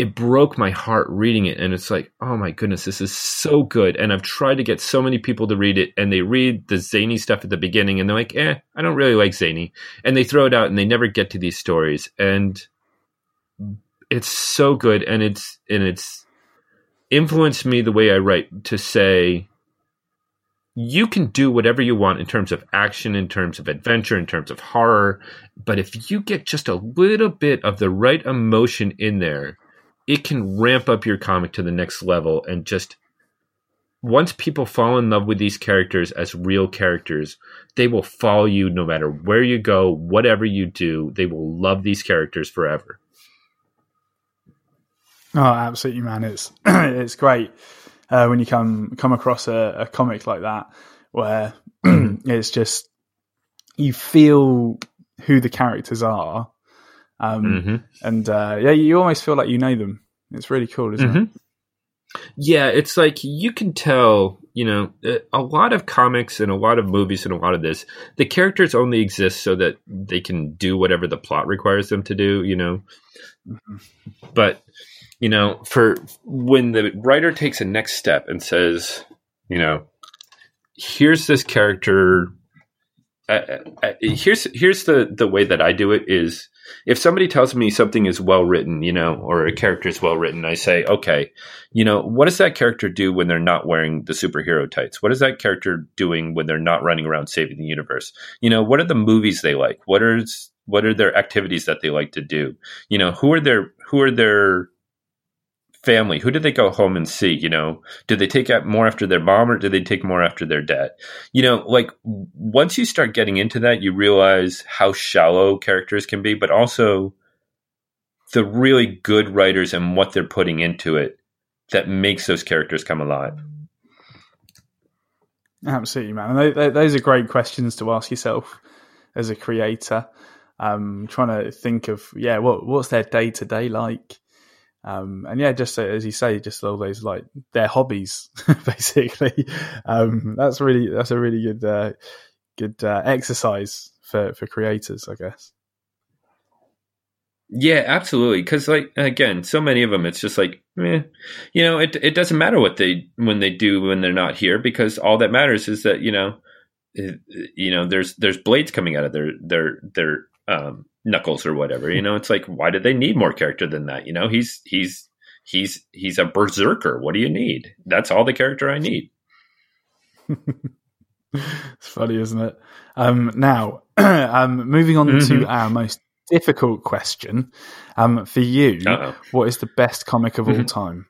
it broke my heart reading it and it's like oh my goodness this is so good and i've tried to get so many people to read it and they read the zany stuff at the beginning and they're like eh i don't really like zany and they throw it out and they never get to these stories and it's so good and it's and it's influenced me the way i write to say you can do whatever you want in terms of action, in terms of adventure, in terms of horror. But if you get just a little bit of the right emotion in there, it can ramp up your comic to the next level and just once people fall in love with these characters as real characters, they will follow you no matter where you go, whatever you do. They will love these characters forever. Oh, absolutely, man! It's it's great uh, when you come come across a, a comic like that where it's just you feel who the characters are um, mm-hmm. And uh, yeah, you almost feel like you know them. It's really cool, isn't mm-hmm. it? Yeah, it's like you can tell, you know, a lot of comics and a lot of movies and a lot of this, the characters only exist so that they can do whatever the plot requires them to do, you know. Mm-hmm. But, you know, for when the writer takes a next step and says, you know, here's this character here's here's the the way that I do it is if somebody tells me something is well written, you know, or a character is well written, I say, okay, you know, what does that character do when they're not wearing the superhero tights? What is that character doing when they're not running around saving the universe? You know, what are the movies they like? What are what are their activities that they like to do? You know, who are their who are their family? Who did they go home and see? You know, did they take out more after their mom or did they take more after their dad? You know, like once you start getting into that, you realize how shallow characters can be, but also the really good writers and what they're putting into it that makes those characters come alive. Absolutely, man. And they, they, those are great questions to ask yourself as a creator. Um, trying to think of yeah, what what's their day to day like? Um, and yeah, just as you say, just all those like their hobbies, basically. Um, that's really that's a really good uh, good uh, exercise for for creators, I guess. Yeah, absolutely. Because like again, so many of them, it's just like, eh, you know, it it doesn't matter what they when they do when they're not here because all that matters is that you know, you know, there's there's blades coming out of their their their um, Knuckles or whatever. You know, it's like why did they need more character than that? You know, he's he's he's he's a berserker. What do you need? That's all the character I need. it's funny, isn't it? Um, now, um, moving on mm-hmm. to our most difficult question. Um, for you, what is the best comic of all mm-hmm. time?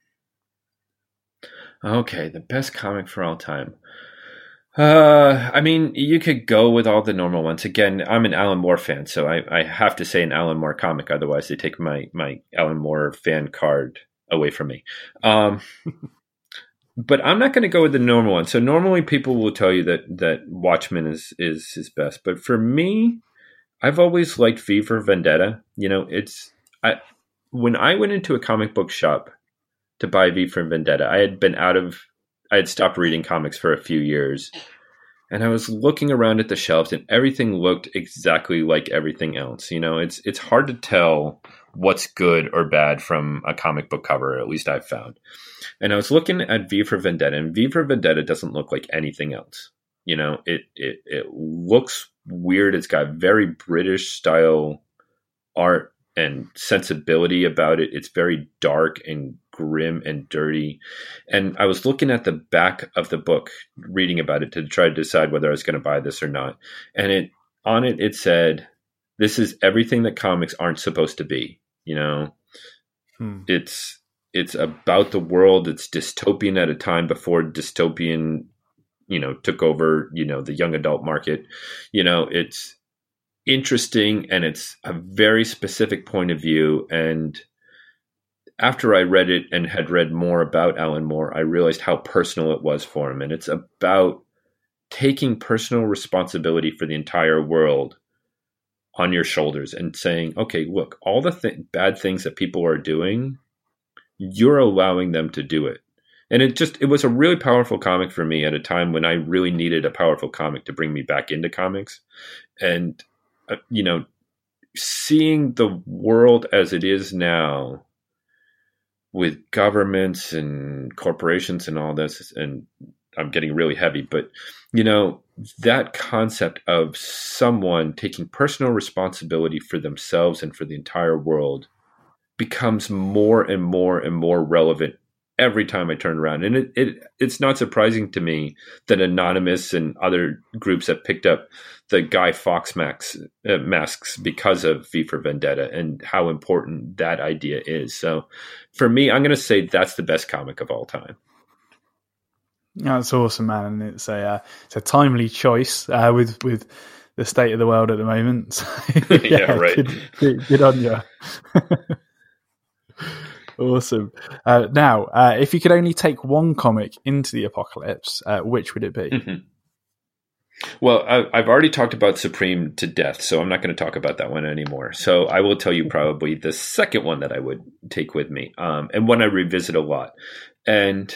Okay, the best comic for all time. Uh, I mean, you could go with all the normal ones. Again, I'm an Alan Moore fan, so I, I have to say an Alan Moore comic. Otherwise, they take my my Alan Moore fan card away from me. Um, but I'm not going to go with the normal one. So normally, people will tell you that that Watchmen is is his best. But for me, I've always liked V for Vendetta. You know, it's I when I went into a comic book shop to buy V for Vendetta, I had been out of I had stopped reading comics for a few years. And I was looking around at the shelves and everything looked exactly like everything else. You know, it's it's hard to tell what's good or bad from a comic book cover, at least I've found. And I was looking at V for Vendetta, and V for Vendetta doesn't look like anything else. You know, it it it looks weird. It's got very British style art and sensibility about it. It's very dark and grim and dirty. And I was looking at the back of the book, reading about it to try to decide whether I was going to buy this or not. And it on it it said, "This is everything that comics aren't supposed to be." You know, hmm. it's it's about the world. It's dystopian at a time before dystopian, you know, took over. You know, the young adult market. You know, it's interesting and it's a very specific point of view and after I read it and had read more about Alan Moore, I realized how personal it was for him. And it's about taking personal responsibility for the entire world on your shoulders and saying, okay, look, all the th- bad things that people are doing, you're allowing them to do it. And it just, it was a really powerful comic for me at a time when I really needed a powerful comic to bring me back into comics. And, uh, you know, seeing the world as it is now with governments and corporations and all this and I'm getting really heavy, but you know, that concept of someone taking personal responsibility for themselves and for the entire world becomes more and more and more relevant every time I turn around. And it, it it's not surprising to me that Anonymous and other groups have picked up the Guy Fawkes max, uh, masks because of V for Vendetta and how important that idea is. So for me, I'm going to say that's the best comic of all time. That's awesome, man, and it's a uh, it's a timely choice uh, with with the state of the world at the moment. So, yeah, yeah, right. Good, good, good on you. awesome. Uh, now, uh, if you could only take one comic into the apocalypse, uh, which would it be? Mm-hmm. Well, I've already talked about Supreme to death, so I'm not going to talk about that one anymore. So I will tell you probably the second one that I would take with me, um, and one I revisit a lot. And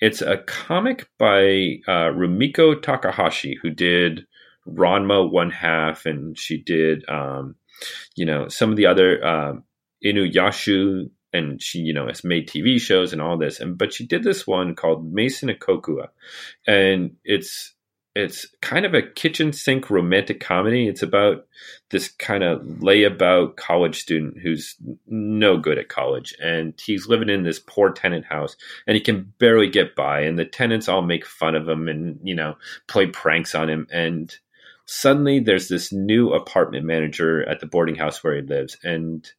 it's a comic by uh, Rumiko Takahashi, who did Ranma One Half, and she did, um, you know, some of the other um, Inuyasha and she you know has made tv shows and all this and but she did this one called Maison Ikkoku and it's it's kind of a kitchen sink romantic comedy. It's about this kind of layabout college student who's no good at college and he's living in this poor tenant house and he can barely get by and the tenants all make fun of him and you know play pranks on him and suddenly there's this new apartment manager at the boarding house where he lives and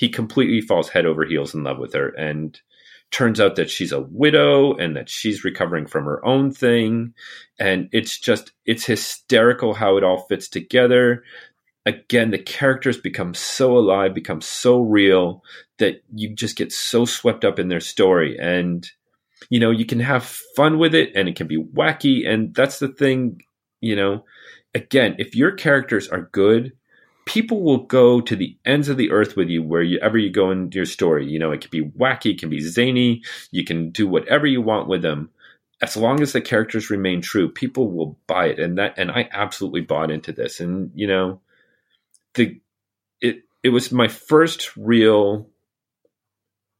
he completely falls head over heels in love with her. And turns out that she's a widow and that she's recovering from her own thing. And it's just it's hysterical how it all fits together. Again the characters become so alive become so real that you just get so swept up in their story. And you know you can have fun with it and it can be wacky. And that's the thing you know again if your characters are good people will go to the ends of the earth with you wherever you go in your story. You know, it can be wacky, it can be zany, you can do whatever you want with them. As long as the characters remain true, people will buy it. And that and I absolutely bought into this. And you know, the it it was my first real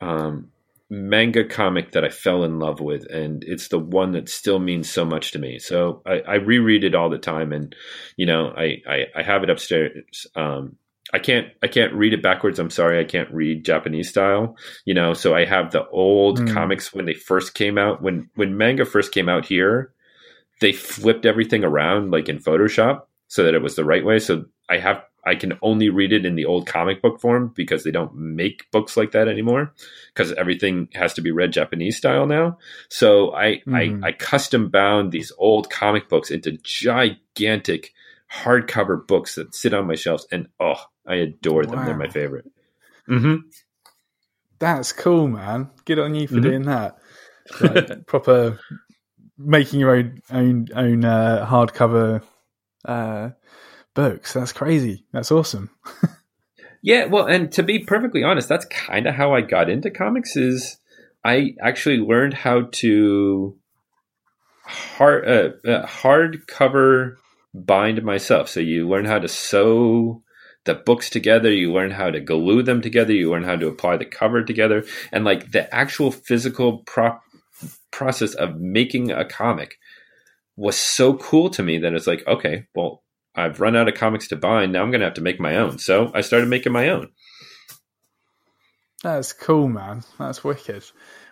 um manga comic that I fell in love with, and it's the one that still means so much to me. So I, I reread it all the time, and you know I I, I have it upstairs. Um, I can't I can't read it backwards. I'm sorry, I can't read Japanese style. You know, so I have the old mm. comics when they first came out. When when manga first came out here, they flipped everything around like in Photoshop so that it was the right way. So I have I can only read it in the old comic book form because they don't make books like that anymore because everything has to be read Japanese style now. So I, mm. I, I custom bound these old comic books into gigantic hardcover books that sit on my shelves and oh, I adore them. Wow. They're my favorite. Mm-hmm. That's cool, man. Good on you for mm-hmm. doing that. Like, proper making your own own own uh, hardcover uh, books. That's crazy. That's awesome. yeah, well, and to be perfectly honest, that's kind of how I got into comics. Is I actually learned how to hard uh, uh, hardcover bind myself. So you learn how to sew the books together. You learn how to glue them together. You learn how to apply the cover together, and like the actual physical prop process of making a comic was so cool to me that it's like, okay, well, I've run out of comics to bind. Now I'm going to have to make my own. So I started making my own. That's cool, man. That's wicked.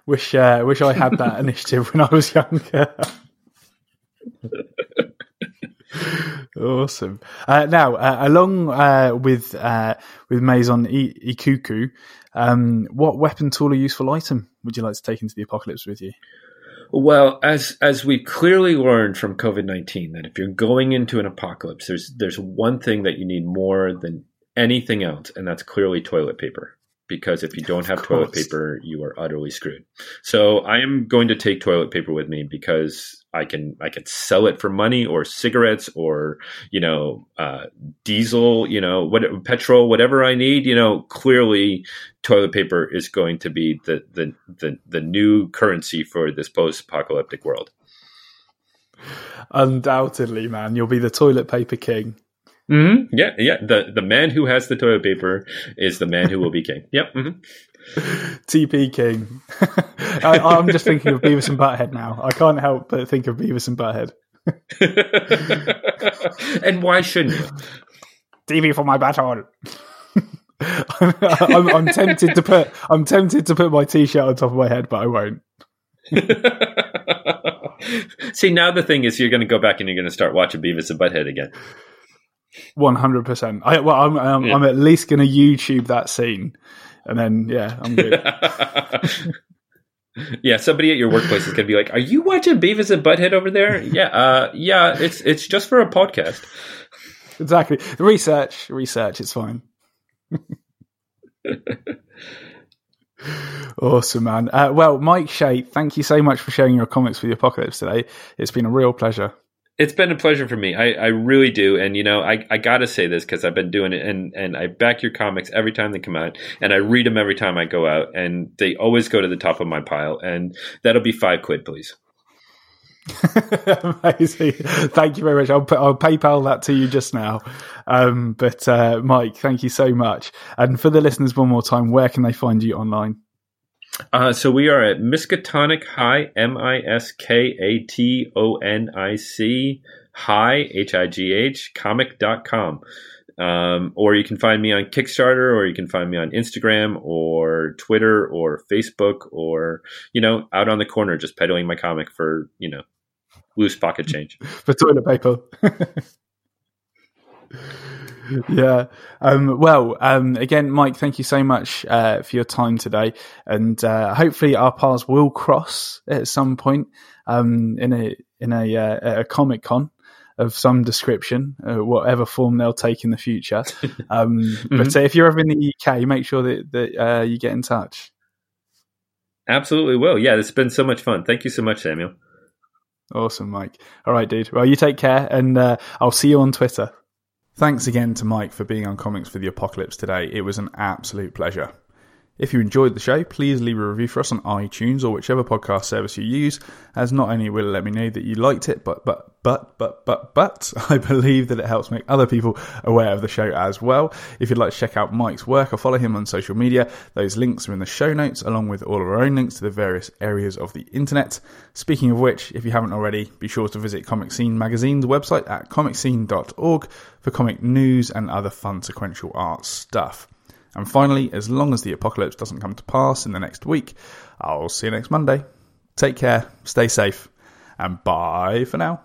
Wish uh, wish I had that initiative when I was younger. awesome. Uh, now, uh, along uh, with uh, with Maison I- Ikkoku, um, what weapon, tool, or useful item would you like to take into the apocalypse with you? Well, as as we clearly learned from COVID nineteen, that if you're going into an apocalypse, there's there's one thing that you need more than anything else, and that's clearly toilet paper because if you don't have toilet paper, you are utterly screwed. So I am going to take toilet paper with me because I can I can sell it for money or cigarettes or you know uh, diesel, you know what petrol, whatever I need. You know clearly toilet paper is going to be the the the, the new currency for this post apocalyptic world. Undoubtedly, man, you'll be the toilet paper king. Mm-hmm. Yeah, yeah. The the man who has the toilet paper is the man who will be king. Yep. Mm-hmm. TP King. I, am just thinking of Beavis and Butthead now. I can't help but think of Beavis and Butthead. and why shouldn't you? TV for my battle. I'm, I'm, tempted to put I'm tempted to put my t-shirt on top of my head, but I won't. See, now the thing is, you're going to go back and you're going to start watching Beavis and Butthead again. One hundred percent. I well, I'm I'm, yeah. I'm at least going to YouTube that scene, and then yeah, I'm good. yeah, somebody at your workplace is going to be like, "Are you watching Beavis and Butthead over there?" yeah, uh, yeah. It's it's just for a podcast. Exactly. Research, research. It's fine. awesome, man. Uh, well, Mike Shea, thank you so much for sharing your comics with the apocalypse today. It's been a real pleasure it's been a pleasure for me. I, I really do. And, you know, I, I got to say this because I've been doing it and, and I back your comics every time they come out and I read them every time I go out and they always go to the top of my pile. And that'll be five quid, please. Amazing. Thank you very much. I'll, I'll PayPal that to you just now. Um, but, uh, Mike, thank you so much. And for the listeners, one more time, where can they find you online? Uh, so we are at Miskatonic High, M I S K A T O N I C high, H I G H, comic.com. Um, or you can find me on Kickstarter, or you can find me on Instagram, or Twitter, or Facebook, or, you know, out on the corner just peddling my comic for, you know, loose pocket change. for toilet paper. yeah. Um, well, um, again, Mike, thank you so much uh, for your time today, and uh, hopefully our paths will cross at some point um, in a in a, uh, a comic con of some description, uh, whatever form they'll take in the future. Um, mm-hmm. But uh, if you're ever in the UK, make sure that that uh, you get in touch. Absolutely will. Yeah, it's been so much fun. Thank you so much, Samuel. Awesome, Mike. All right, dude. Well, you take care, and I'll see you on Twitter. Thanks again to Mike for being on Comics for the Apocalypse today. It was an absolute pleasure. If you enjoyed the show, please leave a review for us on iTunes or whichever podcast service you use, as not only will it let me know that you liked it, but but but but but but I believe that it helps make other people aware of the show as well. If you'd like to check out Mike's work or follow him on social media, those links are in the show notes, along with all of our own links to the various areas of the internet. Speaking of which, if you haven't already, be sure to visit ComicScene Magazine's website at comicscene.org for comic news and other fun sequential art stuff. And finally, as long as the apocalypse doesn't come to pass in the next week, I'll see you next Monday. Take care, stay safe, and bye for now.